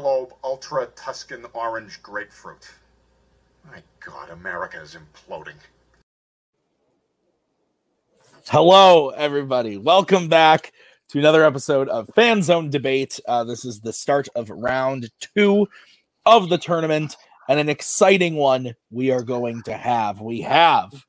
Michelob Ultra Tuscan Orange Grapefruit. My God, America is imploding. Hello, everybody. Welcome back to another episode of Fan Zone Debate. Uh, this is the start of round two of the tournament, and an exciting one we are going to have. We have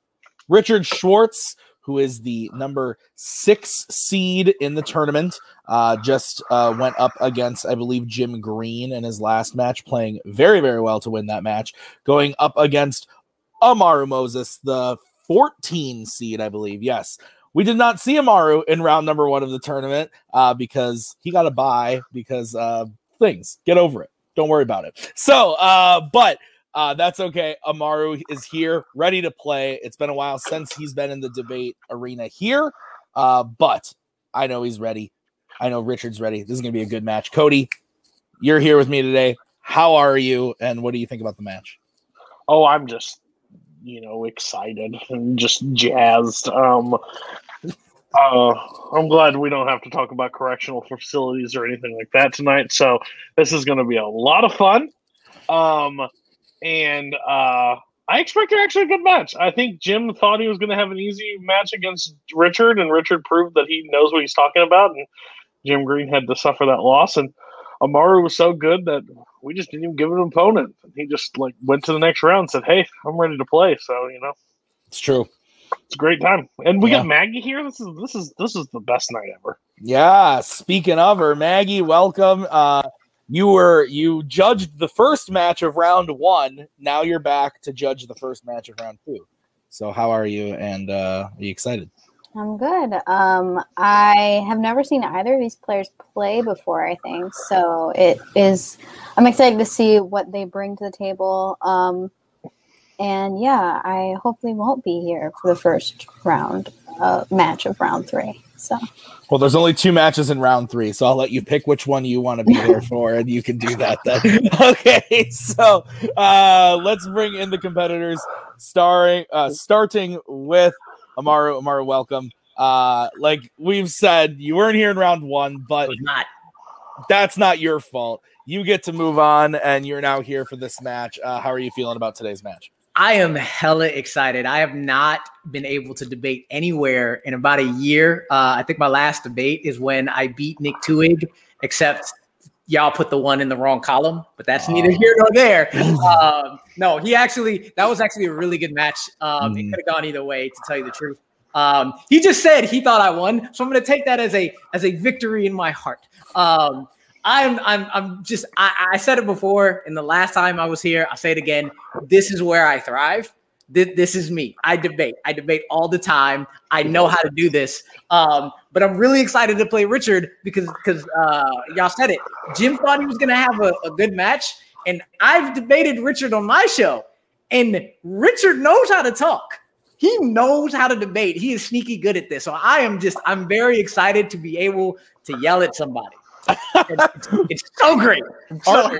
Richard Schwartz, who is the number six seed in the tournament, uh, just uh, went up against, I believe, Jim Green in his last match, playing very, very well to win that match, going up against Amaru Moses, the 14 seed, I believe. Yes. We did not see Amaru in round number one of the tournament uh, because he got a bye because things. Get over it. Don't worry about it. So, uh, but uh, that's okay. Amaru is here, ready to play. It's been a while since he's been in the debate arena here, uh, but I know he's ready. I know Richard's ready. This is going to be a good match. Cody, you're here with me today. How are you, and what do you think about the match? Oh, I'm just you know excited and just jazzed. Um, uh, I'm glad we don't have to talk about correctional facilities or anything like that tonight. So this is going to be a lot of fun. Um, and uh, I expect actually a good match. I think Jim thought he was going to have an easy match against Richard, and Richard proved that he knows what he's talking about. And Jim Green had to suffer that loss. And Amaru was so good that we just didn't even give him an opponent. He just like went to the next round and said, Hey, I'm ready to play. So, you know. It's true. It's a great time. And we yeah. got Maggie here. This is this is this is the best night ever. Yeah. Speaking of her, Maggie, welcome. Uh you were you judged the first match of round one. Now you're back to judge the first match of round two. So how are you and uh are you excited? I'm good. Um, I have never seen either of these players play before, I think. So it is, I'm excited to see what they bring to the table. Um, and yeah, I hopefully won't be here for the first round uh, match of round three. So, well, there's only two matches in round three, so I'll let you pick which one you want to be here for, and you can do that then. okay, so uh, let's bring in the competitors, starring uh, starting with Amaru, Amaru, welcome. Uh, like we've said, you weren't here in round one, but not. That's not your fault. You get to move on, and you're now here for this match. Uh, how are you feeling about today's match? I am hella excited. I have not been able to debate anywhere in about a year. Uh, I think my last debate is when I beat Nick Tuig, except y'all put the one in the wrong column, but that's neither here nor there. Um, no, he actually, that was actually a really good match. Um, mm. It could have gone either way, to tell you the truth. Um, he just said he thought I won, so I'm going to take that as a as a victory in my heart. Um, I'm I'm I'm just I, I said it before, and the last time I was here, I'll say it again. This is where I thrive this, this is me. I debate. I debate all the time. I know how to do this. Um, but I'm really excited to play Richard because because uh, y'all said it. Jim thought he was gonna have a, a good match, and I've debated Richard on my show, and Richard knows how to talk. He knows how to debate. He is sneaky good at this. So I am just I'm very excited to be able to yell at somebody. It's, it's, so great. So,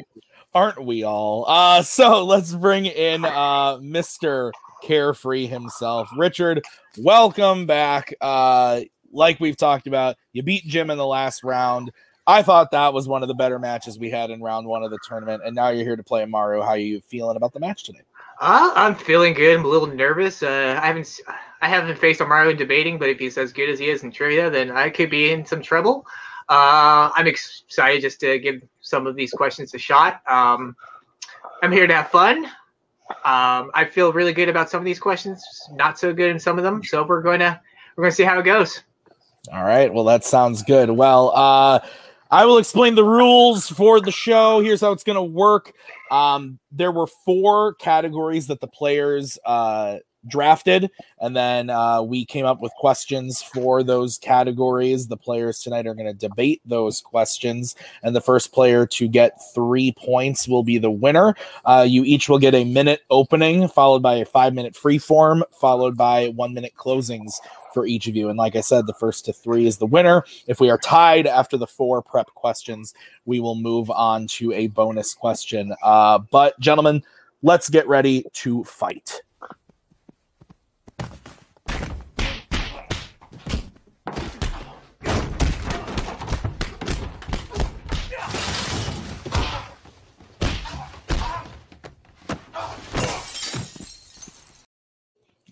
aren't we all? Uh, so let's bring in uh, Mr. Carefree himself. Richard, welcome back. Uh, like we've talked about, you beat Jim in the last round. I thought that was one of the better matches we had in round one of the tournament, and now you're here to play Amaru. How are you feeling about the match today? Uh, I'm feeling good. I'm a little nervous. Uh, I haven't I haven't faced Amaru in debating, but if he's as good as he is in trivia, then I could be in some trouble. Uh, I'm excited just to give some of these questions a shot. Um, I'm here to have fun. Um, I feel really good about some of these questions, not so good in some of them. So we're going to we're going to see how it goes. All right. Well, that sounds good. Well, uh, I will explain the rules for the show. Here's how it's going to work. Um, there were four categories that the players uh, drafted, and then uh, we came up with questions for those categories. The players tonight are going to debate those questions, and the first player to get three points will be the winner. Uh, you each will get a minute opening, followed by a five minute free form, followed by one minute closings for each of you. And like I said, the first to three is the winner. If we are tied after the four prep questions, we will move on to a bonus question. Uh, but, gentlemen, let's get ready to fight.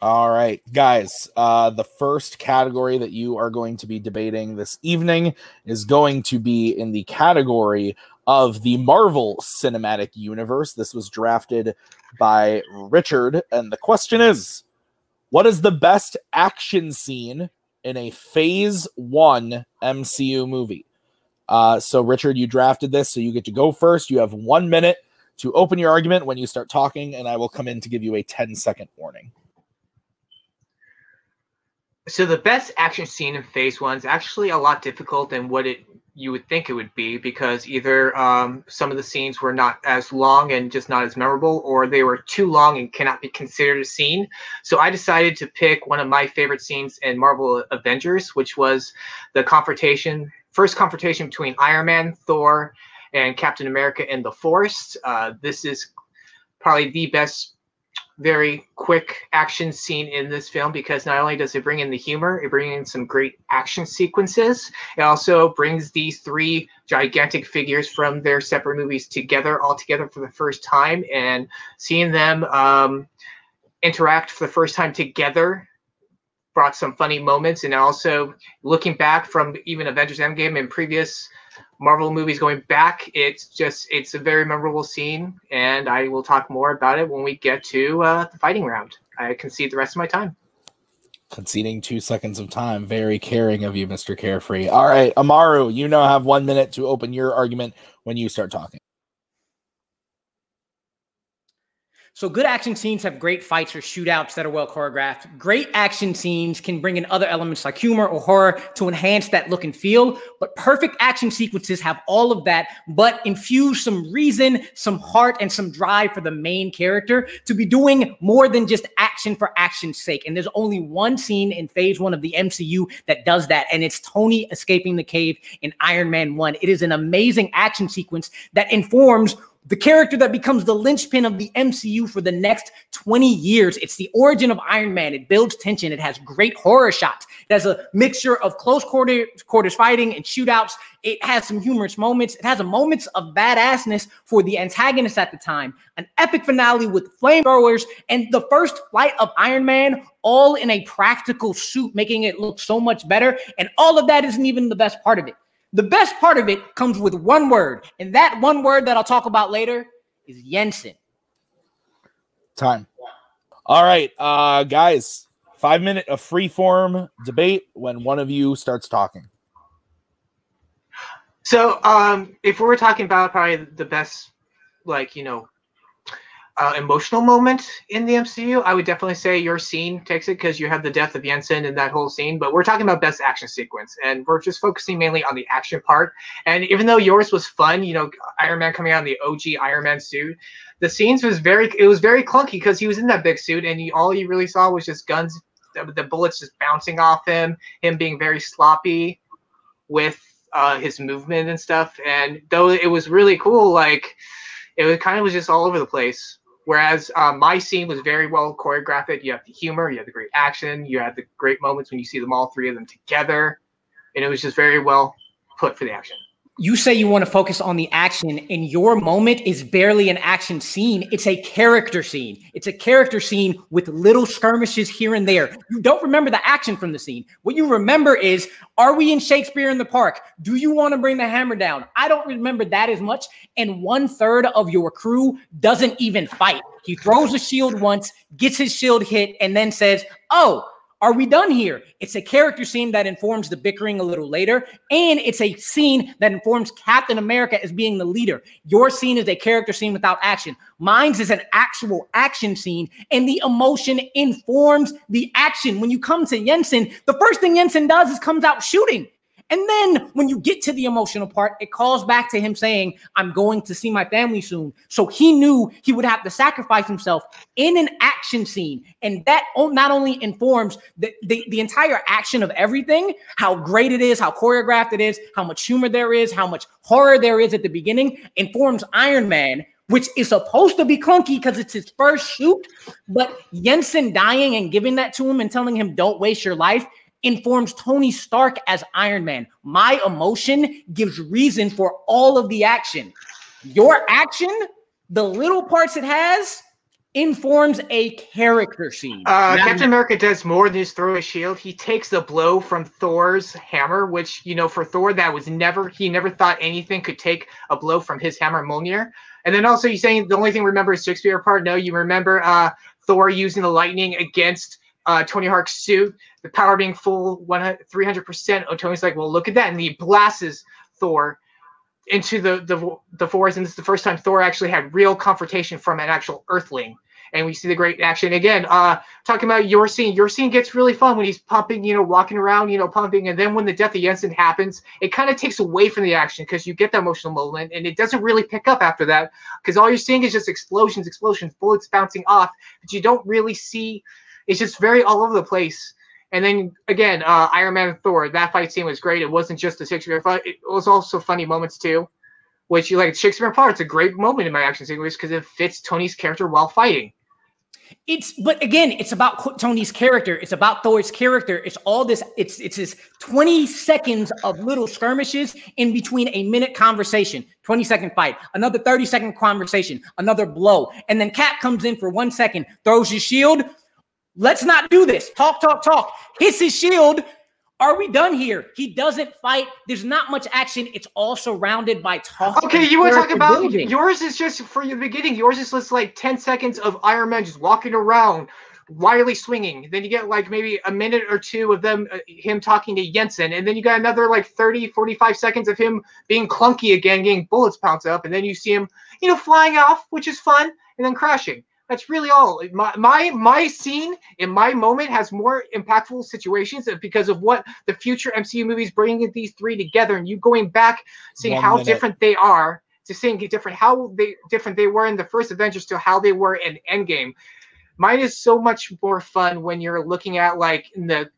All right, guys. Uh, the first category that you are going to be debating this evening is going to be in the category of the Marvel Cinematic Universe. This was drafted by Richard, and the question is what is the best action scene in a phase one MCU movie? Uh, so, Richard, you drafted this, so you get to go first. You have one minute to open your argument when you start talking, and I will come in to give you a 10 second warning. So the best action scene in Phase One is actually a lot difficult than what it you would think it would be because either um, some of the scenes were not as long and just not as memorable, or they were too long and cannot be considered a scene. So I decided to pick one of my favorite scenes in Marvel Avengers, which was the confrontation, first confrontation between Iron Man, Thor, and Captain America in the forest. Uh, this is probably the best very quick action scene in this film because not only does it bring in the humor, it brings in some great action sequences. It also brings these three gigantic figures from their separate movies together, all together for the first time, and seeing them um, interact for the first time together brought some funny moments. And also looking back from even Avengers Endgame and previous Marvel movies going back, it's just it's a very memorable scene, and I will talk more about it when we get to uh, the fighting round. I concede the rest of my time. Conceding two seconds of time. Very caring of you, Mr. Carefree. All right, Amaru, you now have one minute to open your argument when you start talking. So good action scenes have great fights or shootouts that are well choreographed. Great action scenes can bring in other elements like humor or horror to enhance that look and feel. But perfect action sequences have all of that, but infuse some reason, some heart, and some drive for the main character to be doing more than just action for action's sake. And there's only one scene in phase one of the MCU that does that, and it's Tony escaping the cave in Iron Man 1. It is an amazing action sequence that informs the character that becomes the linchpin of the MCU for the next 20 years. It's the origin of Iron Man. It builds tension. It has great horror shots. It has a mixture of close quarter, quarters fighting and shootouts. It has some humorous moments. It has a moments of badassness for the antagonist at the time. An epic finale with flamethrowers and the first flight of Iron Man, all in a practical suit, making it look so much better. And all of that isn't even the best part of it. The best part of it comes with one word, and that one word that I'll talk about later is Yinsen. Time. All right, uh, guys, five minute of free form debate when one of you starts talking. So, um, if we were talking about probably the best, like you know, uh, emotional moment in the MCU, I would definitely say your scene takes it because you have the death of Yinsen in that whole scene. But we're talking about best action sequence, and we're just focusing mainly on the action part. And even though yours was fun, you know, Iron Man coming out in the OG Iron Man suit, the scenes was very it was very clunky because he was in that big suit, and you, all you really saw was just guns, the, the bullets just bouncing off him, him being very sloppy with uh, his movement and stuff. And though it was really cool, like it was kind of was just all over the place. Whereas uh, my scene was very well choreographed. You have the humor, you have the great action, you had the great moments when you see them all three of them together, and it was just very well put for the action you say you want to focus on the action and your moment is barely an action scene it's a character scene. It's a character scene with little skirmishes here and there. You don't remember the action from the scene. What you remember is are we in shakespeare in the park? Do you want to bring the hammer down? I don't remember that as much and one third of your crew doesn't even fight. He throws a shield once gets his shield hit and then says oh are we done here? It's a character scene that informs the bickering a little later, and it's a scene that informs Captain America as being the leader. Your scene is a character scene without action. Mine's is an actual action scene, and the emotion informs the action. When you come to Yinsen, the first thing Yinsen does is comes out shooting. And then when you get to the emotional part, it calls back to him saying, I'm going to see my family soon. So he knew he would have to sacrifice himself in an action scene. And that not only informs the, the, the entire action of everything, how great it is, how choreographed it is, how much humor there is, how much horror there is at the beginning, informs Iron Man which is supposed to be clunky because it's his first shoot. But Yinsen dying and giving that to him and telling him, don't waste your life, informs Tony Stark as Iron Man. My emotion gives reason for all of the action. Your action, the little parts it has, informs a character scene. Uh, Now- Captain America does more than just throw a shield. He takes the blow from Thor's hammer, which you know for Thor that was never he never thought anything could take a blow from his hammer Mjolnir. And then also you're saying the only thing remember is Shakespeare part. No, you remember uh, Thor using the lightning against uh, Tony Hawk's suit, the power being full 300 percent. Oh, Tony's like, well, look at that, and he blasts Thor into the the the forest. And this is the first time Thor actually had real confrontation from an actual Earthling and we see the great action again. Uh, talking about your scene, your scene gets really fun when he's pumping, you know, walking around, you know, pumping, and then when the death of Jensen happens, it kind of takes away from the action because you get that emotional moment, and it doesn't really pick up after that because all you're seeing is just explosions, explosions, bullets bouncing off, but you don't really see. It's just very all over the place. And then again, uh, Iron Man and Thor, that fight scene was great. It wasn't just a Shakespeare fight; it was also funny moments too. Which you like Shakespeare part, it's a great moment in my action sequence because it fits Tony's character while fighting. It's but again, it's about Tony's character. It's about Thor's character. It's all this. It's it's this twenty seconds of little skirmishes in between a minute conversation, twenty second fight, another thirty second conversation, another blow, and then Cap comes in for one second, throws his shield. Let's not do this. Talk, talk, talk. Hits his shield. Are we done here? He doesn't fight. There's not much action. It's all surrounded by talk. Okay, you want to talk about building. yours is just for the beginning. Yours is just like 10 seconds of Iron Man just walking around, wildly swinging. Then you get like maybe a minute or two of them, uh, him talking to Jensen. And then you got another like 30, 45 seconds of him being clunky again, getting bullets bounced up. And then you see him, you know, flying off, which is fun, and then crashing. That's really all. My my my scene in my moment has more impactful situations because of what the future MCU movies bringing these three together, and you going back, seeing One how minute. different they are, to seeing different how they different they were in the first Avengers to how they were in Endgame. Mine is so much more fun when you're looking at like in the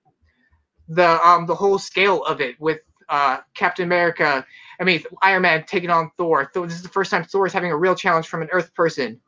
the um the whole scale of it with uh Captain America. I mean Iron Man taking on Thor. Thor this is the first time Thor is having a real challenge from an Earth person.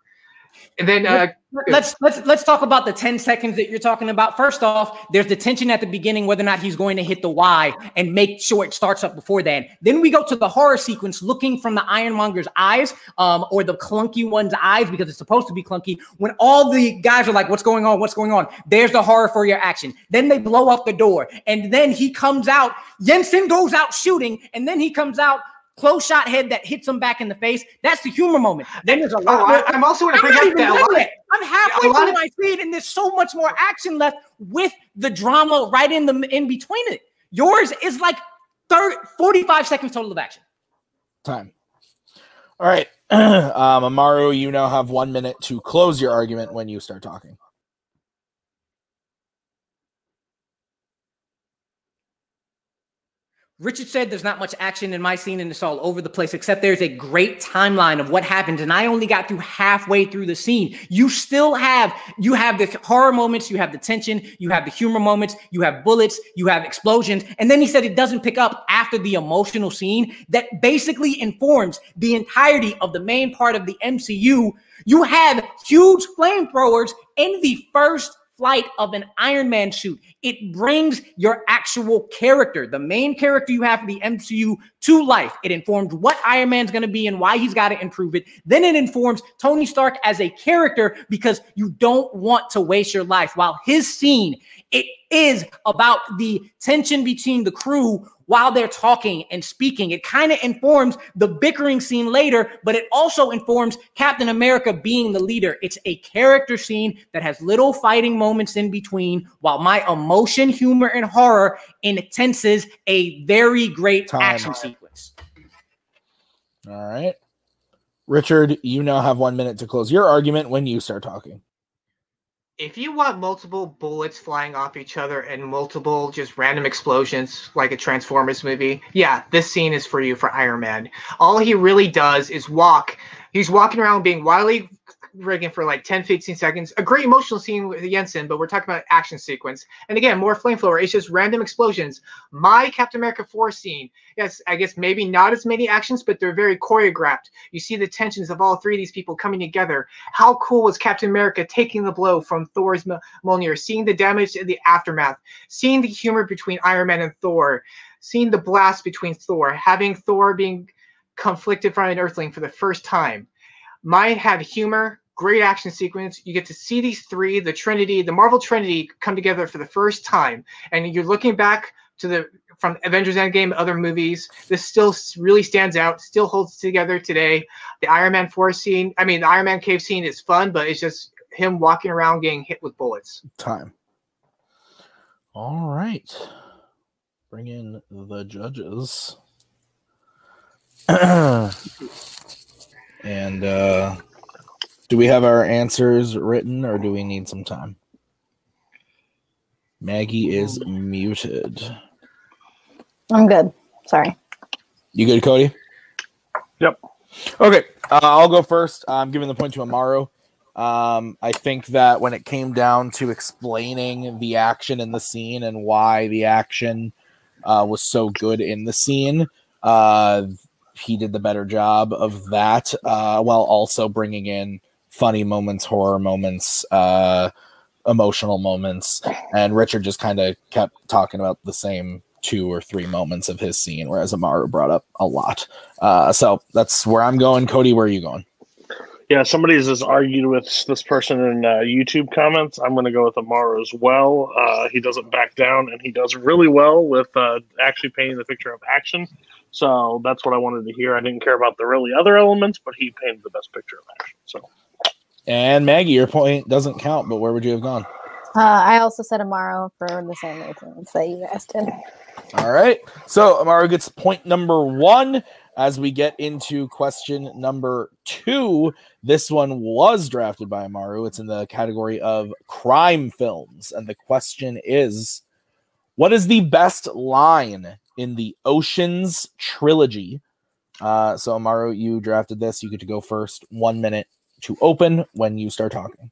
And then uh let's let's let's talk about the 10 seconds that you're talking about. First off, there's the tension at the beginning whether or not he's going to hit the Y and make sure it starts up before then. Then we go to the horror sequence looking from the Ironmonger's eyes, um, or the clunky one's eyes, because it's supposed to be clunky. When all the guys are like, What's going on? What's going on? There's the horror for your action. Then they blow up the door, and then he comes out. Jensen goes out shooting, and then he comes out. Close shot head that hits him back in the face. That's the humor moment. Then there's a lot oh, more I, I'm also going to I'm bring up that a done lot. yet. I'm halfway a lot through of- my feed, and there's so much more action left with the drama right in the in between it. Yours is like 30, 45 seconds total of action. Time. All right. um, Amaru, you now have one minute to close your argument when you start talking. Richard said there's not much action in my scene and it's all over the place, except there's a great timeline of what happens. And I only got through halfway through the scene. You still have, you have the horror moments, you have the tension, you have the humor moments, you have bullets, you have explosions. And then he said it doesn't pick up after the emotional scene that basically informs the entirety of the main part of the MCU. You have huge flamethrowers in the first flight of an Iron Man suit. It brings your actual character, the main character you have for the MCU, to life. It informs what Iron Man's going to be and why he's got to improve it. Then it informs Tony Stark as a character because you don't want to waste your life. While his scene, it is about the tension between the crew while they're talking and speaking. It kind of informs the bickering scene later, but it also informs Captain America being the leader. It's a character scene that has little fighting moments in between, while my emotion, humor, and horror intenses a very great Time. action sequence. All right. Richard, you now have one minute to close your argument when you start talking. If you want multiple bullets flying off each other and multiple just random explosions like a Transformers movie, yeah, this scene is for you for Iron Man. All he really does is walk. He's walking around being wildly rigging for like 10, 15 seconds. A great emotional scene with Jensen, but we're talking about action sequence. And again, more flamethrower. It's just random explosions. My Captain America 4 scene, yes, I guess maybe not as many actions, but they're very choreographed. You see the tensions of all three of these people coming together. How cool was Captain America taking the blow from Thor's Mjolnir, seeing the damage in the aftermath, seeing the humor between Iron Man and Thor, seeing the blast between Thor, having Thor being conflicted from an Earthling for the first time. Mine had humor, great action sequence. You get to see these three, the Trinity, the Marvel Trinity, come together for the first time, and you're looking back to the from Avengers Endgame, other movies. This still really stands out, still holds together today. The Iron Man 4 scene, I mean, the Iron Man cave scene is fun, but it's just him walking around getting hit with bullets. Time. All right. Bring in the judges. and uh do we have our answers written or do we need some time? Maggie is muted. I'm good. Sorry. You good, Cody? Yep. Okay, uh, I'll go first. I'm giving the point to Amaru. Um, I think that when it came down to explaining the action in the scene and why the action uh, was so good in the scene, uh, he did the better job of that uh, while also bringing in funny moments, horror moments, uh, emotional moments. And Richard just kind of kept talking about the same two or three moments of his scene, whereas Amaru brought up a lot. Uh, so that's where I'm going. Cody, where are you going? Yeah, somebody's just argued with this person in uh, YouTube comments. I'm going to go with Amaru as well. Uh, he doesn't back down, and he does really well with uh, actually painting the picture of action. So that's what I wanted to hear. I didn't care about the really other elements, but he painted the best picture of action. So, And Maggie, your point doesn't count, but where would you have gone? Uh, I also said Amaru for the same reasons that you guys did. All right. So Amaru gets point number one as we get into question number two. This one was drafted by Amaru. It's in the category of crime films. And the question is What is the best line in the Oceans trilogy? Uh, so, Amaru, you drafted this. You get to go first. One minute to open when you start talking.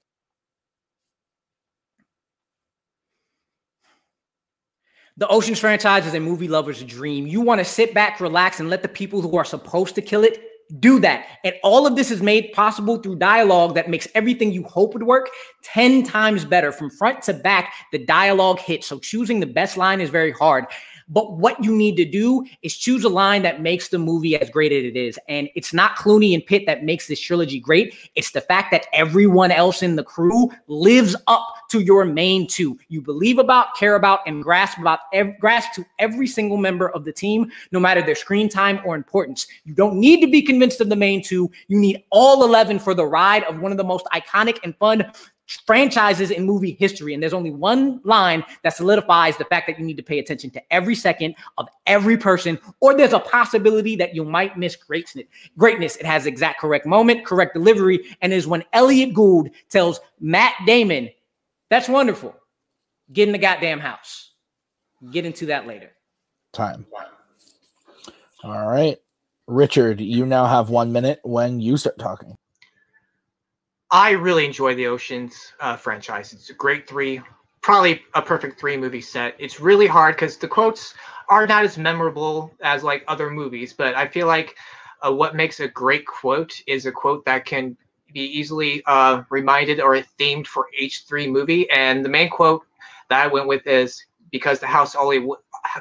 The Oceans franchise is a movie lover's dream. You want to sit back, relax, and let the people who are supposed to kill it do that. And all of this is made possible through dialogue that makes everything you hope would work 10 times better. From front to back, the dialogue hits. So choosing the best line is very hard. But what you need to do is choose a line that makes the movie as great as it is. And it's not Clooney and Pitt that makes this trilogy great. It's the fact that everyone else in the crew lives up to your main two. You believe about, care about, and grasp about ev- grasp to every single member of the team, no matter their screen time or importance. You don't need to be convinced of the main two. You need all 11 for the ride of one of the most iconic and fun franchises in movie history. And there's only one line that solidifies the fact that you need to pay attention to every second of every person, or there's a possibility that you might miss greatness. Greatness. It has exact correct moment, correct delivery, and is when Elliot Gould tells Matt Damon, "That's wonderful. Get in the goddamn house." Get into that later. Time. All right. Richard, you now have one minute when you start talking. I really enjoy the Oceans uh, franchise. It's a great three, probably a perfect three movie set. It's really hard because the quotes are not as memorable as like other movies, but I feel like uh, what makes a great quote is a quote that can be easily uh, reminded or themed for each three movie. And the main quote that I went with is because the house always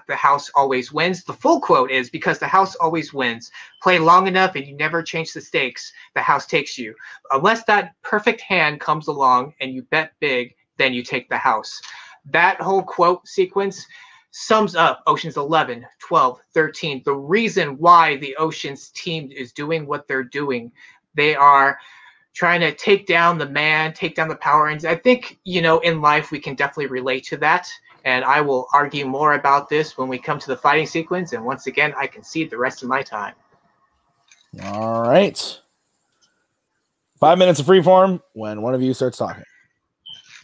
the house always wins. The full quote is because the house always wins. Play long enough and you never change the stakes. The house takes you. Unless that perfect hand comes along and you bet big, then you take the house. That whole quote sequence sums up Oceans 11, 12, 13. The reason why the Oceans team is doing what they're doing. They are trying to take down the man, take down the power. And I think, you know, in life, we can definitely relate to that. And I will argue more about this when we come to the fighting sequence. And once again, I concede the rest of my time. All right. Five minutes of free form when one of you starts talking.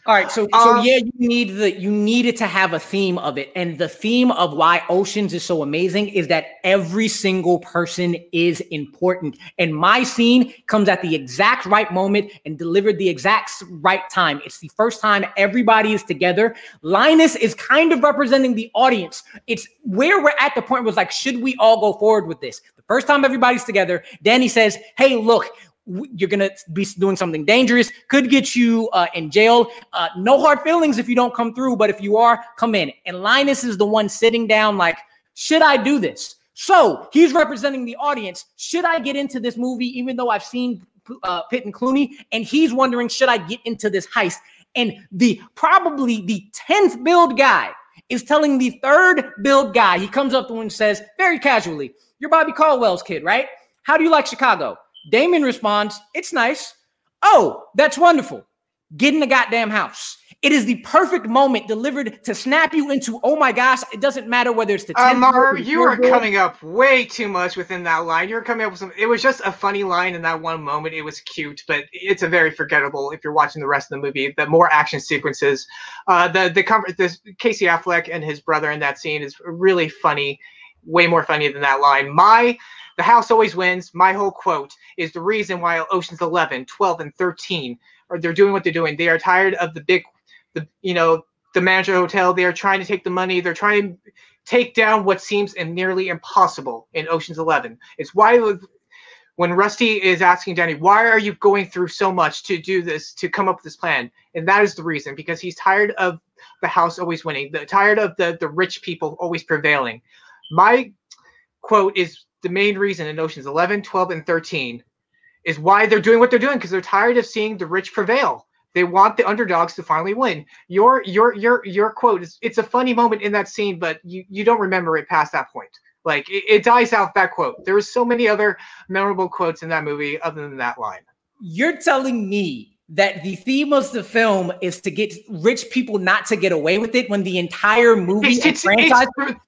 All right, so so Um, yeah, you need the you needed to have a theme of it, and the theme of why Oceans is so amazing is that every single person is important, and my scene comes at the exact right moment and delivered the exact right time. It's the first time everybody is together. Linus is kind of representing the audience. It's where we're at the point was like, should we all go forward with this? The first time everybody's together, Danny says, "Hey, look." You're gonna be doing something dangerous, could get you uh, in jail. Uh, no hard feelings if you don't come through, but if you are, come in. And Linus is the one sitting down, like, should I do this? So he's representing the audience. Should I get into this movie, even though I've seen uh, Pitt and Clooney, and he's wondering, should I get into this heist? And the probably the tenth billed guy is telling the third billed guy. He comes up to him and says, very casually, "You're Bobby Caldwell's kid, right? How do you like Chicago?" Damon responds, "It's nice." Oh, that's wonderful. Get in the goddamn house. It is the perfect moment delivered to snap you into, oh my gosh, it doesn't matter whether it's the 10th Amar, billed, the you are coming up way too much within that line. You were coming up with some. It was just a funny line in that one moment. It was cute, but it's a very forgettable if you're watching the rest of the movie. The more action sequences, uh, the the com- this Casey Affleck and his brother in that scene is really funny, way more funny than that line. My the house always wins. My whole quote is the reason why Ocean's 11, 12, and 13 are they're doing what they're doing. They are tired of the big, the you know the manager hotel. They are trying to take the money. They're trying to take down what seems nearly impossible in Ocean's 11. It's why when Rusty is asking Danny, why are you going through so much to do this, to come up with this plan? And that is the reason, because he's tired of the house always winning, the, tired of the, the rich people always prevailing. My quote is the main reason in Oceans 11, 12, and 13 is why they're doing what they're doing, because they're tired of seeing the rich prevail. They want the underdogs to finally win. Your your your your quote is it's a funny moment in that scene, but you, you don't remember it past that point. Like it, it dies out that quote. There are so many other memorable quotes in that movie other than that line. You're telling me that the theme of the film is to get rich people not to get away with it when the entire movie It's, and it's, franchise it's,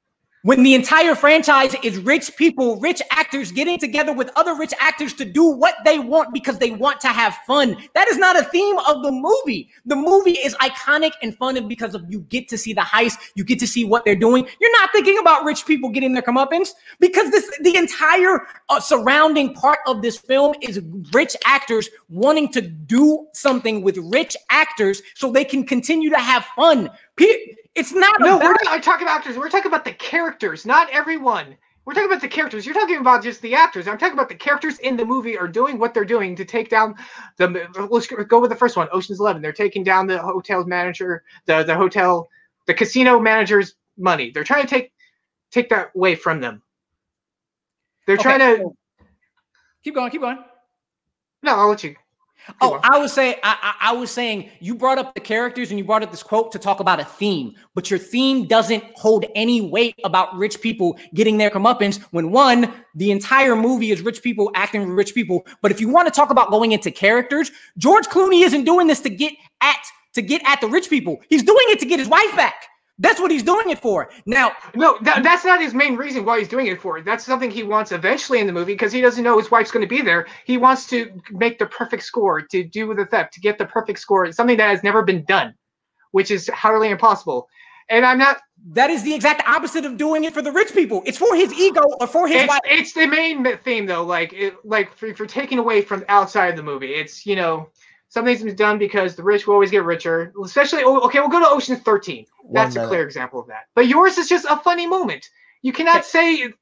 when the entire franchise is rich people, rich actors getting together with other rich actors to do what they want because they want to have fun. That is not a theme of the movie. The movie is iconic and fun because of you get to see the heist, you get to see what they're doing. You're not thinking about rich people getting their comeuppance because this the entire uh, surrounding part of this film is rich actors wanting to do something with rich actors so they can continue to have fun. It's not no, about we're not talking about actors. We're talking about the characters, not everyone. We're talking about the characters. You're talking about just the actors. I'm talking about the characters in the movie are doing what they're doing to take down the. Let's go with the first one, Ocean's Eleven. They're taking down the hotel manager, the the hotel, the casino manager's money. They're trying to take take that away from them. They're Okay, trying to. keep going, keep going. No, I'll let you. Oh. I was saying, I, I, was saying, you brought up the characters and you brought up this quote to talk about a theme, but your theme doesn't hold any weight about rich people getting their comeuppance. When one, the entire movie is rich people acting rich people. But if you want to talk about going into characters, George Clooney isn't doing this to get at to get at the rich people. He's doing it to get his wife back. That's what he's doing it for. Now, No, that, that's not his main reason why he's doing it for. That's something he wants eventually in the movie because he doesn't know his wife's going to be there. He wants to make the perfect score, to do the theft, to get the perfect score, something that has never been done, which is utterly impossible. And I'm not. that is the exact opposite of doing it for the rich people. It's for his ego or for his It's, wife. it's the main theme though. Like it, like for, for taking away from outside of the movie. It's you know something's been done because the rich will always get richer. Especially oh, okay, we'll go to Ocean 13. That's a clear example of that. But yours is just a funny moment. You cannot say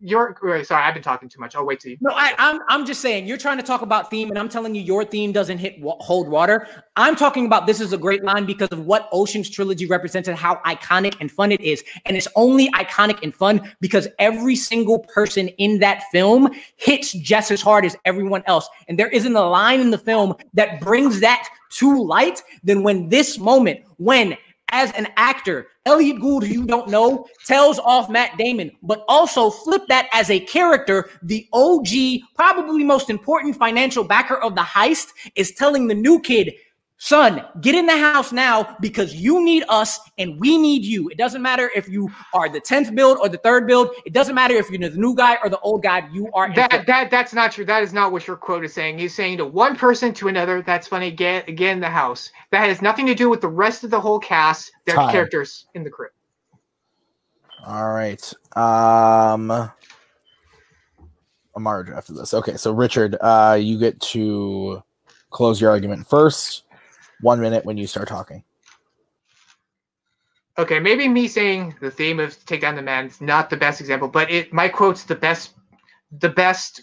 your. wait, Sorry, I've been talking too much. I'll wait till you. No, I, I'm I'm just saying you're trying to talk about theme, and I'm telling you your theme doesn't hit hold water. I'm talking about this is a great line because of what Ocean's trilogy represents and how iconic and fun it is, and it's only iconic and fun because every single person in that film hits just as hard as everyone else, and there isn't a line in the film that brings that to light than when this moment when as an actor, Elliot Gould, who you don't know, tells off Matt Damon, but also flip that as a character. The OG, probably most important financial backer of the heist, is telling the new kid, son, get in the house now because you need us and we need you. It doesn't matter if you are the 10th billed or the third billed. It doesn't matter if you're the new guy or the old guy. You are That that that's not true. That is not what your quote is saying. He's saying to one person to another. That's funny. Get again in the house. That has nothing to do with the rest of the whole cast. Their Time. characters in the crib. All right. Um Amar after this. Okay, so Richard, uh you get to close your argument first. One minute when you start talking. Okay, maybe me saying the theme of "Take Down the Man" is not the best example, but it my quote's the best, the best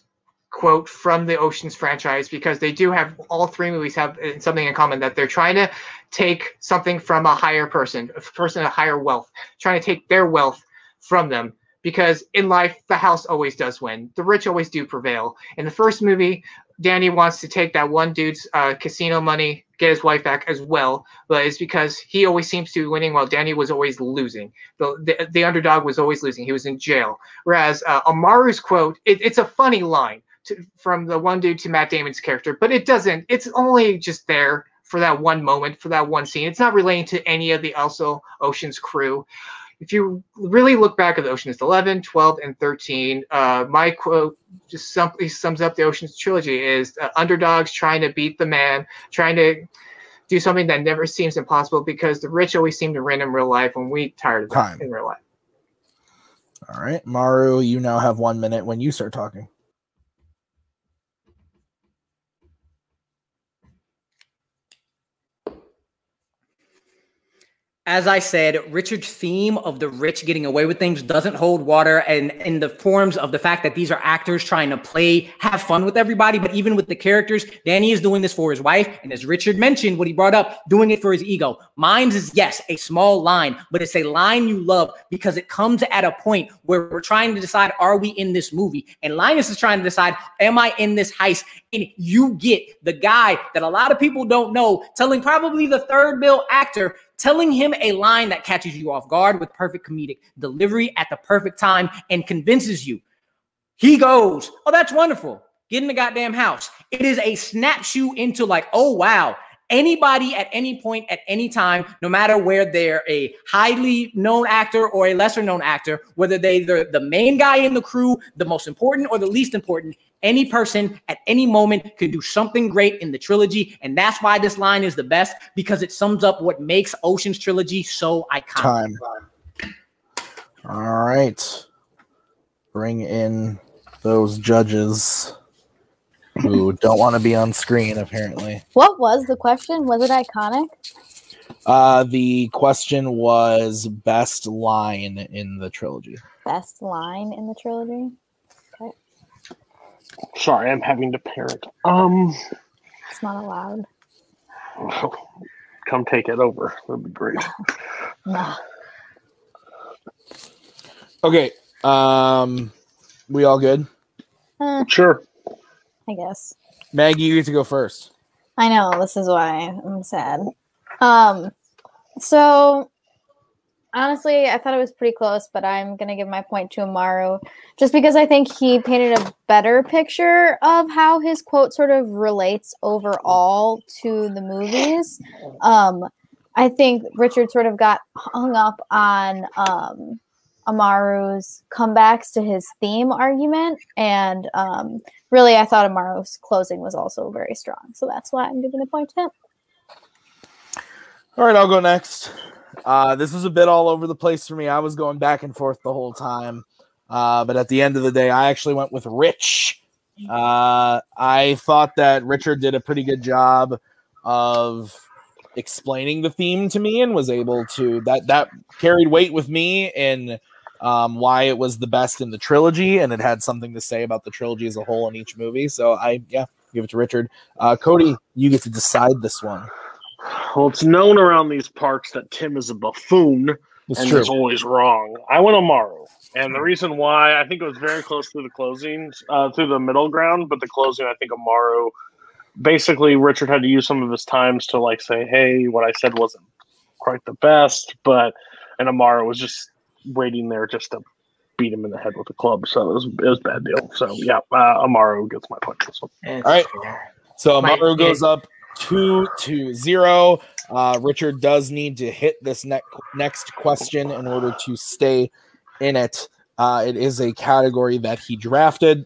quote from the Ocean's franchise because they do have all three movies have uh, something in common that they're trying to take something from a higher person, a person of higher wealth, trying to take their wealth from them. Because in life, the house always does win. The rich always do prevail. In the first movie, Danny wants to take that one dude's uh, casino money, get his wife back as well, but it's because he always seems to be winning while Danny was always losing. The the, the underdog was always losing. He was in jail. Whereas uh, Amaru's quote, it, it's a funny line to, from the one dude to Matt Damon's character, but it doesn't. It's only just there for that one moment, for that one scene. It's not relating to any of the also Ocean's crew if you really look back at the Ocean's 11, 12, and 13, uh, my quote just simply sums up the Ocean's trilogy is uh, underdogs trying to beat the man, trying to do something that never seems impossible because the rich always seem to win in real life when we tired of Time. in real life. All right, Maru, you now have one minute when you start talking. As I said, Richard's theme of the rich getting away with things doesn't hold water, and in the forms of the fact that these are actors trying to play, have fun with everybody, but even with the characters, Danny is doing this for his wife, and as Richard mentioned, what he brought up, doing it for his ego. Mine's is yes, a small line, but it's a line you love because it comes at a point where we're trying to decide, are we in this movie? And Linus is trying to decide, am I in this heist? And you get the guy that a lot of people don't know telling probably the third bill actor telling him a line that catches you off guard with perfect comedic delivery at the perfect time and convinces you. He goes, Oh, that's wonderful. Get in the goddamn house. It is a snapshot into like, oh, wow. Anybody at any point, at any time, no matter where they're a highly known actor or a lesser known actor, whether they they're the main guy in the crew, the most important or the least important, any person at any moment could do something great in the trilogy. And that's why this line is the best because it sums up what makes Ocean's trilogy so iconic. Time. All right. Bring in those judges who don't want to be on screen, apparently. What was the question? Was it iconic? Uh, the question was best line in the trilogy. Best line in the trilogy? Sorry, I'm having to parent. Um, It's not allowed. come take it over. That'd be great. No. Okay. Um, we all good? Eh, Sure. I guess. Maggie, you get to go first. I know this is why I'm sad. Um, so honestly, I thought it was pretty close, but I'm gonna give my point to Amaru just because I think he painted a better picture of how his quote sort of relates overall to the movies. Um, I think Richard sort of got hung up on um, Amaru's comebacks to his theme argument, and um, really, I thought Amaru's closing was also very strong. So that's why I'm giving the point to him. All right, I'll go next. Uh, this was a bit all over the place for me. I was going back and forth the whole time. Uh, but at the end of the day, I actually went with Rich. Uh, I thought that Richard did a pretty good job of explaining the theme to me and was able to that that carried weight with me in um, why it was the best in the trilogy and it had something to say about the trilogy as a whole in each movie. So I yeah, give it to Richard. Uh, Cody, you get to decide this one. Well, it's known around these parts that Tim is a buffoon It's and true. is always wrong. I went Amaru. And the reason why I think it was very close through the closing, uh, through the middle ground, but the closing, I think Amaru basically Richard had to use some of his times to like say, hey, what I said wasn't quite the best, but and Amaru was just waiting there just to beat him in the head with a club. So it was it was a bad deal. So yeah, uh, Amaru gets my point. for this one. It's All right. So Mike, Maru goes yeah. up two to zero. Uh, Richard does need to hit this ne- next question in order to stay in it. Uh, it is a category that he drafted.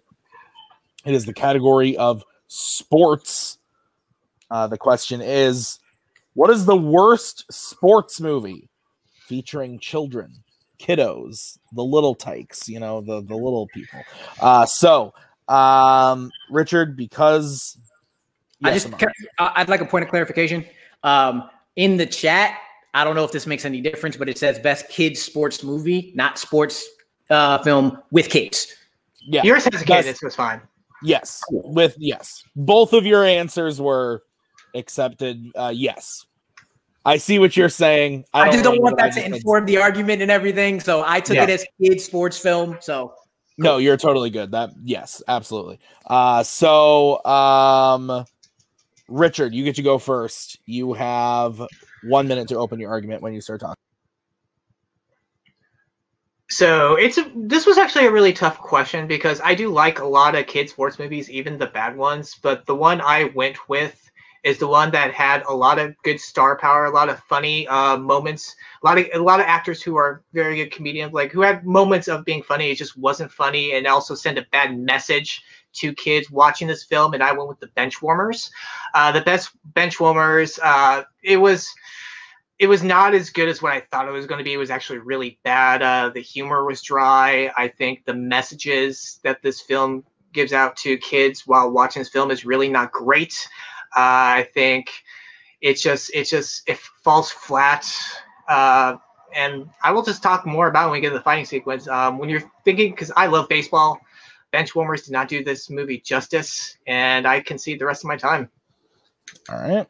It is the category of sports. Uh, the question is What is the worst sports movie featuring children, kiddos, the little tykes, you know, the, the little people? Uh, so, um, Richard, because I Yes, just, Amar. I- I'd like a point of clarification. Um, in the chat, I don't know if this makes any difference, but it says best kids sports movie, not sports uh, film with kids. yeah, Yours has a kid. That's- This was fine. yes, with yes, both of your answers were accepted. Uh, yes, I see what you're saying. I, just don't want that to inform the argument and everything. So I took Yeah. it as kids sports film. So No, you're totally good. That yes, absolutely. Uh so um Richard, you get to go first. You have one minute to open your argument when you start talking. So it's a, this was actually a really tough question because I do like a lot of kid sports movies, even the bad ones. But the one I went with is the one that had a lot of good star power, a lot of funny uh, moments, a lot of a lot of actors who are very good comedians, like who had moments of being funny. It just wasn't funny, and also send a bad message to kids watching this film. And I went with the Benchwarmers. Uh, the best Benchwarmers. Uh, it was it was not as good as what I thought it was going to be. It was actually really bad. Uh, the humor was dry. I think the messages that this film gives out to kids while watching this film is really not great. Uh, I think it just it just it falls flat. Uh, and I will just talk more about when we get to the fighting sequence. Um, when you're thinking, because I love baseball, Benchwarmers did not do this movie justice, and I concede the rest of my time. All right.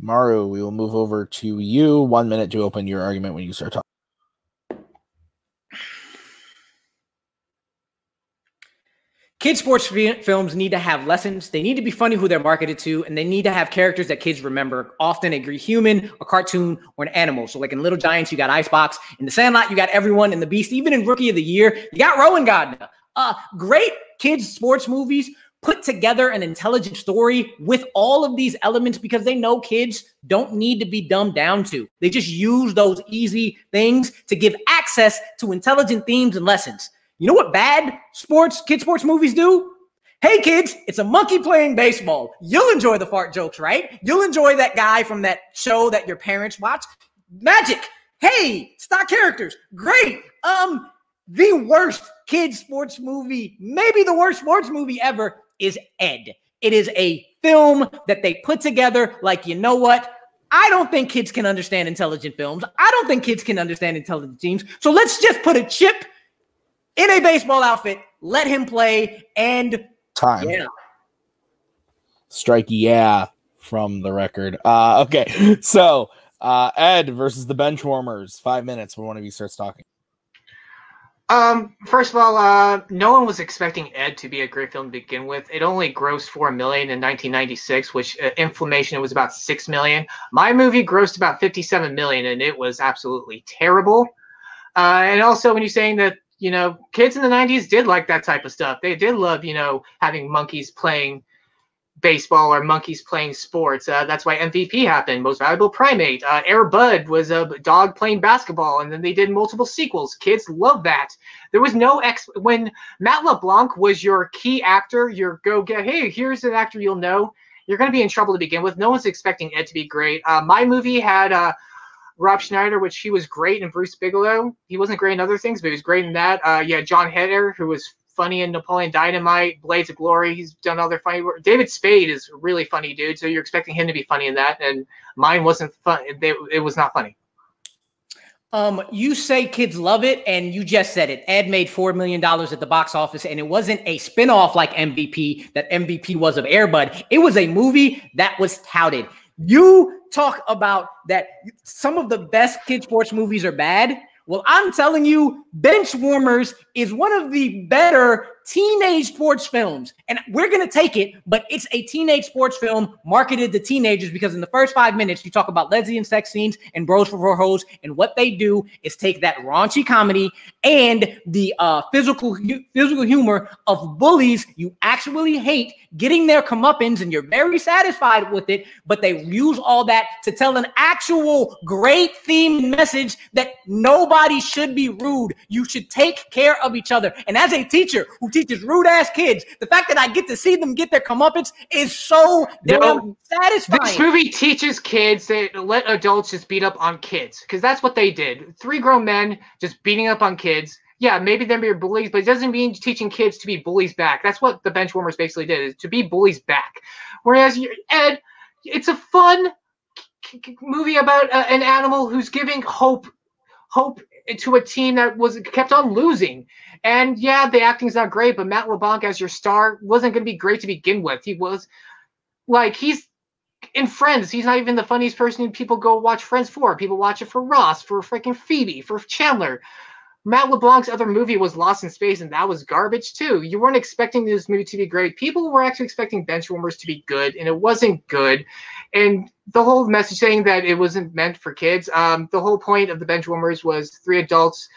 Maru, we will move over to you. One minute to open your argument when you start talking. Kid sports fi- films need to have lessons. They need to be funny who they're marketed to, and they need to have characters that kids remember. Often a human, a cartoon, or an animal. So, like in Little Giants, you got Icebox. In The Sandlot, you got everyone. In The Beast, even in Rookie of the Year, you got Rowengartner. Uh, great kids sports movies put together an intelligent story with all of these elements because they know kids don't need to be dumbed down to. They just use those easy things to give access to intelligent themes and lessons. You know what bad sports, kid sports movies do? Hey kids, it's a monkey playing baseball. You'll enjoy the fart jokes, right? You'll enjoy that guy from that show that your parents watch. Magic. Hey, stock characters. Great. Um, the worst kid sports movie, maybe the worst sports movie ever, is Ed. It is a film that they put together like, you know what? I don't think kids can understand intelligent films. I don't think kids can understand intelligent teams. So let's just put a chip in a baseball outfit, let him play, and Time. yeah. Strike yeah from the record. Uh okay. So uh Ed versus the Benchwarmers. Five minutes when one of you starts talking. Um, first of all, uh, no one was expecting Ed to be a great film to begin with. It only grossed four million in 1996, which uh, inflammation it was about six million. My movie grossed about 57 million, and it was absolutely terrible. Uh, and also, when you're saying that you know kids in the 90s did like that type of stuff, they did love you know having monkeys playing baseball or monkeys playing sports. Uh, that's why MVP happened, Most Valuable Primate. Uh, Air Bud was a dog playing basketball, and then they did multiple sequels. Kids love that. There was no ex when Matt LeBlanc was your key actor. Your go get. Hey, here's an actor you'll know. You're going to be in trouble to begin with. No one's expecting Ed to be great. Uh, my movie had. Rob Schneider, which he was great in Deuce Bigalow. He wasn't great in other things, but he was great in that. Uh, yeah, Jon Heder, who was funny in Napoleon Dynamite, Blades of Glory. He's done other funny work. David Spade is really funny dude, so you're expecting him to be funny in that, and mine wasn't fun. It, it was not funny. Um, you say kids love it, and you just said it. Ed made four million dollars at the box office, and it wasn't a spinoff like MVP that MVP was of Airbud. It was a movie that was touted. You talk about that some of the best kid sports movies are bad. Well, I'm telling you, Benchwarmers is one of the better teenage sports films. And we're going to take it, but it's a teenage sports film marketed to teenagers because in the first five minutes, you talk about lesbian sex scenes and bros for hoes. And what they do is take that raunchy comedy and the uh, physical, physical humor of bullies you actually hate getting their comeuppance and you're very satisfied with it, but they use all that to tell an actual great theme message that nobody should be rude. You should take care of each other. And as a teacher who teaches rude ass kids, the fact that I get to see them get their comeuppance is so damn No, satisfying. This movie teaches kids that let adults just beat up on kids because that's what they did. Three grown men just beating up on kids. Yeah, maybe they're bullies, but it doesn't mean teaching kids to be bullies back. That's what the Benchwarmers basically did: is to be bullies back. Whereas you- Ed, it's a fun movie about uh, an animal who's giving hope, hope to a team that was kept on losing. And yeah, the acting's not great, but Matt LeBlanc as your star wasn't going to be great to begin with. He was like he's in Friends. He's not even the funniest person people go watch Friends for. People watch it for Ross, for freaking Phoebe, for Chandler. Matt LeBlanc's other movie was Lost in Space, and that was garbage too. You weren't expecting this movie to be great. People were actually expecting Benchwarmers to be good, and it wasn't good. And the whole message saying that it wasn't meant for kids. Um, the whole point of the Benchwarmers was three adults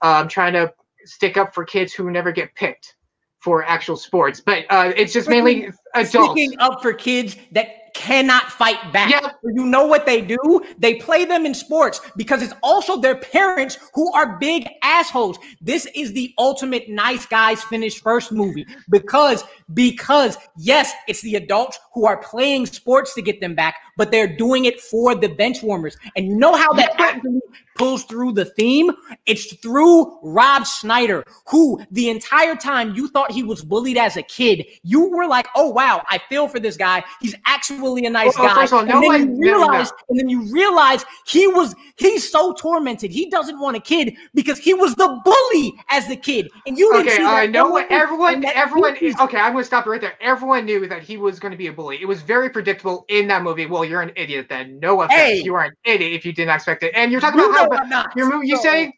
um, trying to stick up for kids who never get picked for actual sports. But uh, it's just mainly adults. Sticking up for kids that cannot fight back. Yeah. You know what they do? They play them in sports because it's also their parents who are big assholes. This is the ultimate nice guys finish first movie because because yes, it's the adults who are playing sports to get them back, but they're doing it for the bench warmers. And you know how that actually pulls through the theme? It's through Rob Schneider, who the entire time you thought he was bullied as a kid, you were like, "Oh wow, I feel for this guy. He's actually a nice guy." all, and no then one- you realize, and then you realize he was he's so tormented. He doesn't want a kid because he was the bully as the kid, and you didn't Okay, see uh, that. no coming, one, everyone, that everyone. Okay, I'm gonna stop it right there. Everyone knew that he was gonna be a bully. It was very predictable in that movie. Well, you're an idiot then. No offense, Hey. you are an idiot if you didn't expect it. And you're talking You about how I'm not. your movie. You So- saying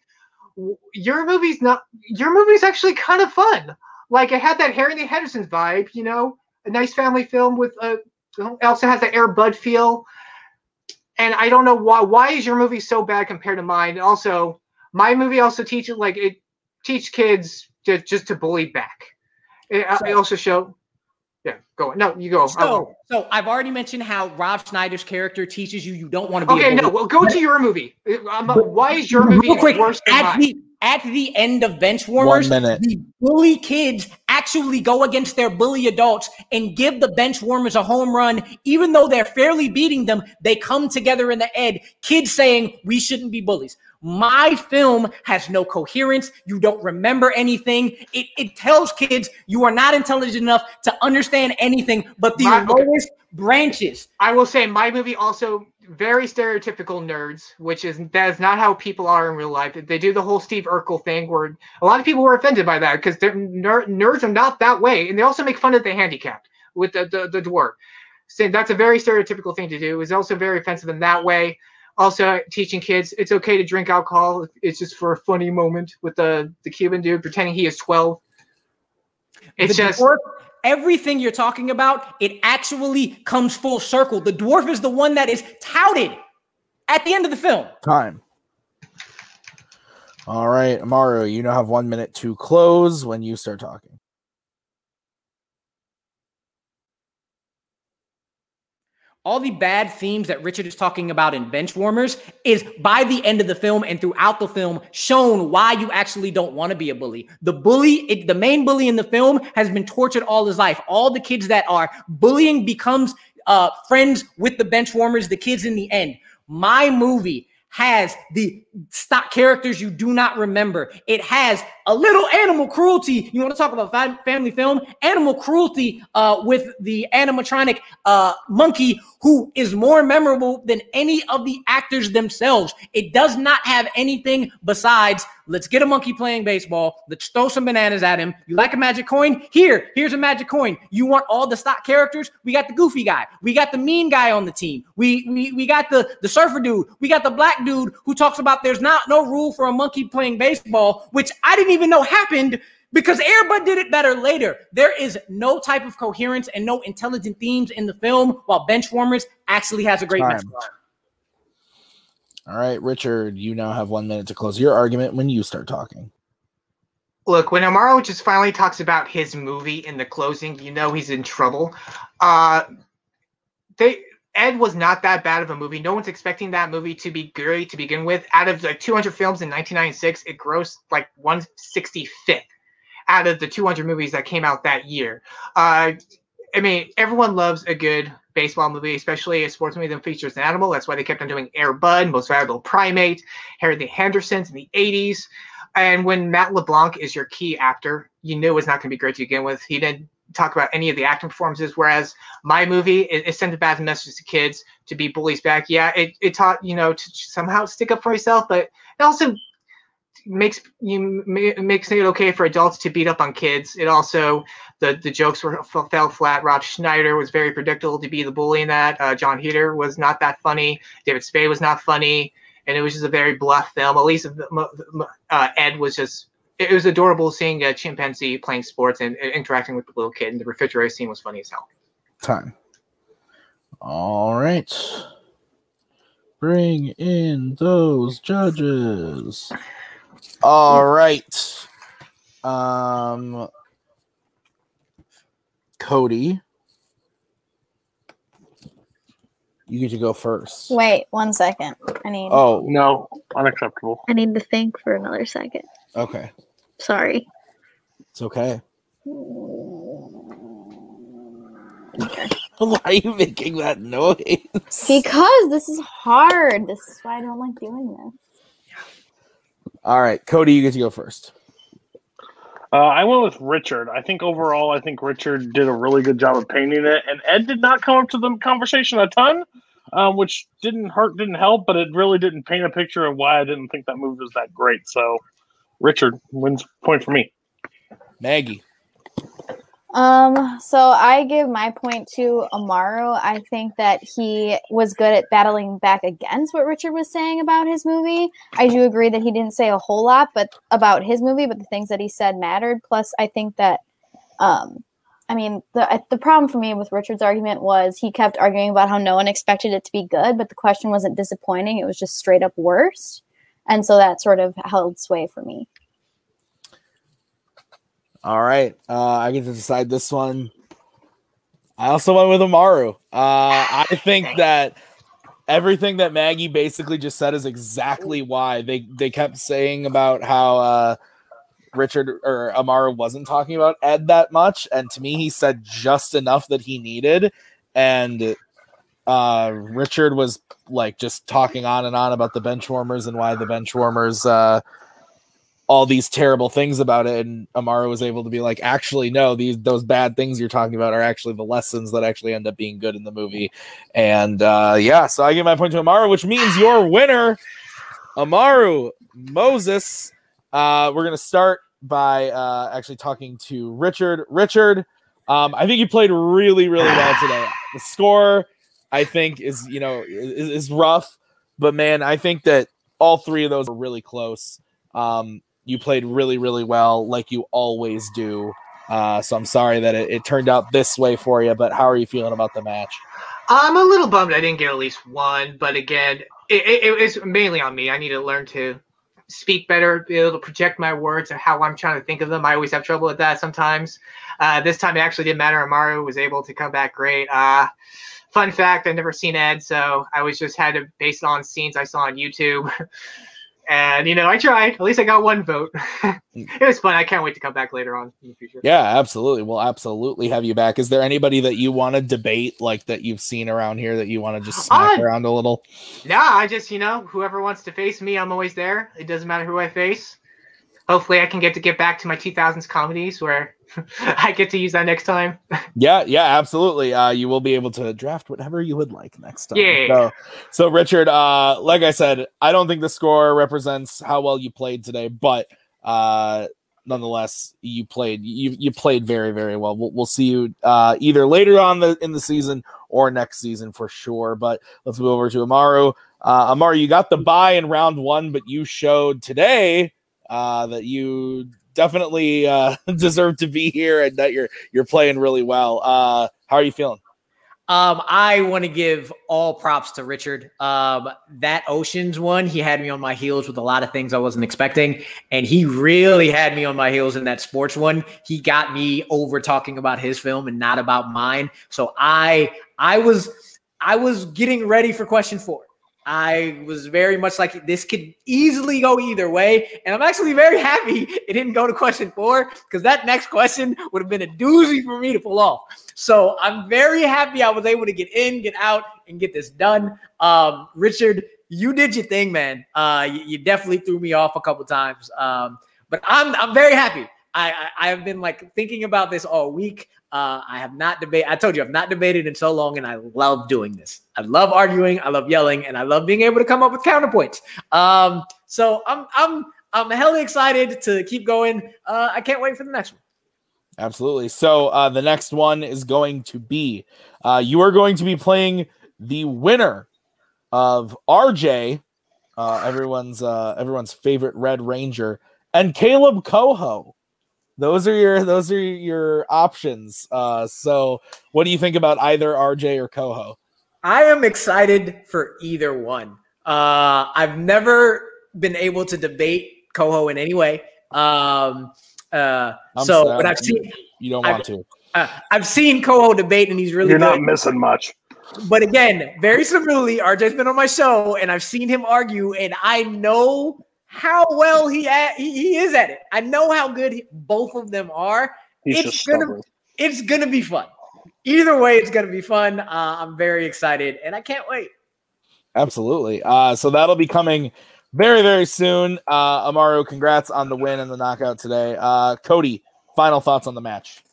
your movie's not. Your movie's actually kind of fun. Like it had that Harry and the Hendersons vibe. You know, a nice family film with a. It also has the Air Bud feel. And I don't know why. Why is your movie so bad compared to mine? Also, my movie also teaches like it teach kids to, just to bully back. It, uh, So- also show. Yeah, go on. No, you go. I'll- So, so I've already mentioned how Rob Schneider's character teaches you you don't want to be. a okay, no. Well, go to your movie. I'm- But- why is your movie quick, worse than at mine? the at the end of bench warmers, the bully kids actually go against their bully adults and give the bench warmers a home run, even though they're fairly beating them. They come together in the end. Kids saying we shouldn't be bullies. My film has no coherence. You don't remember anything. It, it tells kids you are not intelligent enough to understand anything but the My- okay. lowest branches. I will say my movie also very stereotypical nerds, which is that is not how people are in real life. They do the whole Steve Urkel thing, where a lot of people were offended by that because they're ner- nerds are not that way, and they also make fun of the handicapped with the the, the dwarf. So that's a very stereotypical thing to do. It's also very offensive in that way. Also, teaching kids it's okay to drink alcohol. It's just for a funny moment with the the Cuban dude pretending he is twelve. It's the just dwarf, everything you're talking about, it actually comes full circle. The dwarf is the one that is touted at the end of the film. Time. All right, Amaru, you now have one minute to close when you start talking. All the bad themes that Richard is talking about in Benchwarmers is by the end of the film and throughout the film shown why you actually don't want to be a bully. The bully, it, the main bully in the film, has been tortured all his life. All the kids that are bullying becomes uh, friends with the Benchwarmers, the kids in the end. My movie has the stock characters you do not remember. It has a little animal cruelty. You want to talk about family film? Animal cruelty uh, with the animatronic uh, monkey who is more memorable than any of the actors themselves. It does not have anything besides let's get a monkey playing baseball. Let's throw some bananas at him. You like a magic coin? Here, here's a magic coin. You want all the stock characters? We got the goofy guy. We got the mean guy on the team. We we, we got the the surfer dude. We got the black dude who talks about there's not no rule for a monkey playing baseball, which I didn't even know happened because Airbud did it better later. There is no type of coherence and no intelligent themes in the film, while Benchwarmers actually has a great Time. message. All right, Richard, you now have one minute to close your argument when you start talking. Look, when Amaru just finally talks about his movie in the closing, you know he's in trouble. Uh, they Ed was not that bad of a movie. No one's expecting that movie to be great to begin with. Out of the 200 films in 1996, it grossed like 165th out of the 200 movies that came out that year. Uh, I mean, everyone loves a good baseball movie, especially a sports movie that features an animal. That's why they kept on doing Air Bud, Most Valuable Primate, Harry the Hendersons in the 80s. And when Matt LeBlanc is your key actor, you knew it was not going to be great to begin with. He didn't talk about any of the acting performances, whereas my movie, it, it sent a bad message to kids to be bullies back. Yeah, it, it taught, you know, to somehow stick up for yourself, but it also makes you ma- makes it okay for adults to beat up on kids. It also the the jokes were fell flat. Rob Schneider was very predictable to be the bully in that. Uh, Jon Heder was not that funny. David Spade was not funny. and it was just a very bluff film. At least uh, Ed was just. It was adorable seeing a chimpanzee playing sports and, and interacting with the little kid. And the refrigerator scene was funny as hell. Time. All right. Bring in those judges. All right. Um Cody. You get to go first. Wait one second. I need. Oh, No, unacceptable. I need to think for another second. okay. Sorry. It's okay. Okay. Why are you making that noise? Because this is hard. This is why I don't like doing this. All right, Cody, you get to go first. Uh, I went with Richard. I think overall, I think Richard did a really good job of painting it, and Ed did not come up to the conversation a ton, um, which didn't hurt, didn't help, but it really didn't paint a picture of why I didn't think that movie was that great. So, Richard wins point for me. Maggie. Um, so I give my point to Amaru. I think that he was good at battling back against what Richard was saying about his movie. I do agree that he didn't say a whole lot but about his movie, but the things that he said mattered. Plus, I think that um I mean, the the problem for me with Richard's argument was he kept arguing about how no one expected it to be good, but the question wasn't disappointing, it was just straight up worse. And so that sort of held sway for me. All right. Uh, I get to decide this one. I also went with Amaru. Uh, I think that everything that Maggie basically just said is exactly why they they kept saying about how uh, Richard or Amaru wasn't talking about Ed that much, and to me, he said just enough that he needed, and uh, Richard was like just talking on and on about the bench warmers and why the bench warmers. Uh, all these terrible things about it. And Amaru was able to be like actually no these those bad things you're talking about are actually the lessons that actually end up being good in the movie. And uh yeah so I give my point to Amaru which means your winner Amaru Moses. Uh we're to start by uh actually talking to Richard. Richard um I think you played really really well today. The score I think is you know is, is rough but man I think that all three of those are really close um you played really, really well, like you always do. Uh, so I'm sorry that it, it, turned out this way for you, but how are you feeling about the match? I'm a little bummed I didn't get at least one, but again, it, it, it was mainly on me. I need to learn to speak better, be able to project my words and how I'm trying to think of them. I always have trouble with that sometimes. Uh, this time it actually didn't matter. Amaru was able to come back great. Uh, fun fact, I've never seen Ed, so I was just had to base it on scenes I saw on YouTube. And you know, I tried. At least I got one vote. it was fun. I can't wait to come back later on in the future. Yeah, absolutely. We'll absolutely have you back. Is there anybody that you want to debate, like that you've seen around here, that you want to just smack uh, around a little? nah I just you know, whoever wants to face me, I'm always there. It doesn't matter who I face. Hopefully, I can get to get back to my 2000s comedies where I get to use that next time. yeah, yeah, absolutely. Uh, you will be able to draft whatever you would like next time. Yeah. So, so Richard, uh, like I said, I don't think the score represents how well you played today, but uh, nonetheless, you played you you played very very well. We'll, we'll see you uh, either later on the in the season or next season for sure. But let's move over to Amaru. Uh, Amaru, you got the buy in round one, but you showed today uh, that you definitely uh, deserve to be here and that you're you're playing really well. Uh, how are you feeling? Um, I want to give all props to Richard. Um, that Oceans one, he had me on my heels with a lot of things I wasn't expecting, and he really had me on my heels in that sports one. He got me over talking about his film and not about mine. So I, I was, I was getting ready for question four. I was very much like this could easily go either way. And I'm actually very happy it didn't go to question four because that next question would have been a doozy for me to pull off. So I'm very happy I was able to get in, get out, and get this done. Um, Richard, you did your thing, man. Uh, you, you, definitely threw me off a couple times. Um, but I'm I'm very happy. I, I, have been like thinking about this all week. Uh, I have not debated. I told you I've not debated in so long, and I love doing this. I love arguing. I love yelling, and I love being able to come up with counterpoints. Um, so I'm I'm I'm hella excited to keep going. Uh, I can't wait for the next one. Absolutely. So uh, the next one is going to be uh, you are going to be playing the winner of RJ uh, everyone's uh, everyone's favorite Red Ranger, and Caleb Coho. Those are your those are your options. Uh, so, what do you think about either RJ or Coho? I am excited for either one. Uh, I've never been able to debate Coho in any way. Um, uh, I'm so, sad but I've seen You don't I've- want to. uh, I've seen Coho debate, and he's really You're good. not missing much. But again, very similarly, RJ's been on my show, and I've seen him argue, and I know how well he at, he, he is at it. I know how good he- both of them are. He's It's just gonna- stubborn. It's gonna be fun. Either way, it's gonna be fun. Uh, I'm very excited, and I can't wait. Absolutely. Uh, so that'll be coming very, very soon. Uh, Amaru, congrats on the win and the knockout today. Uh, Cody, final thoughts on the match.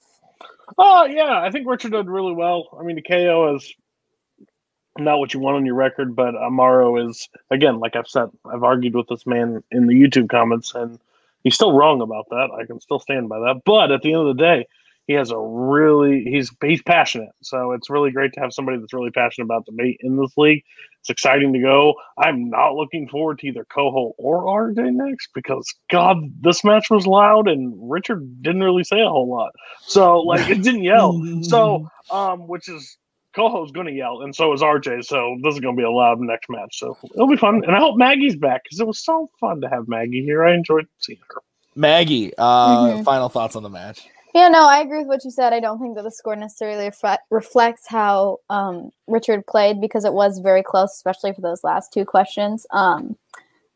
Oh yeah, I think Richard did really well. I mean, the KO is not what you want on your record, but Amaru is again, like I've said, I've argued with this man in the YouTube comments, and he's still wrong about that. I can still stand by that. But at the end of the day, he has a really he's he's passionate. So it's really great to have somebody that's really passionate about debate in this league. It's exciting to go. I'm not looking forward to either Coho or RJ next because God, this match was loud and Richard didn't really say a whole lot. So like it didn't yell. So um, which is Coho's going to yell, and so is RJ. So this is going to be a loud next match. So it'll be fun, and I hope Maggie's back because it was so fun to have Maggie here. I enjoyed seeing her. Maggie, uh, Mhm. final thoughts on the match. Yeah, no, I agree with what you said. I don't think that the score necessarily refle- reflects how um, Richard played because it was very close, especially for those last two questions. Um,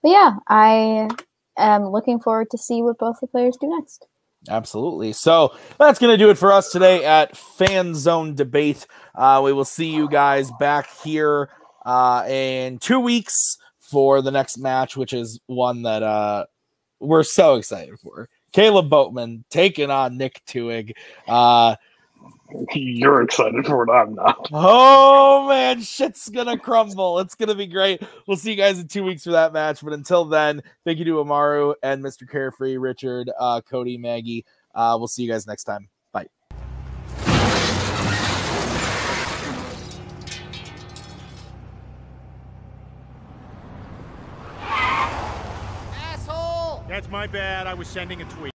but yeah, I am looking forward to see what both the players do next. Absolutely. So that's going to do it for us today at Fan Zone Debate. Uh, we will see you guys back here uh, in two weeks for the next match, which is one that uh, we're so excited for. Caleb Boatman taking on Nick Tuig. Uh, You're excited for it. I'm not. oh man, shit's gonna crumble. It's gonna be great. We'll see you guys in two weeks for that match. But until then, thank you to Amaru and Mr. Carefree, Richard, uh, Cody, Maggie. Uh, we'll see you guys next time. Bye. Asshole! That's my bad. I was sending a tweet.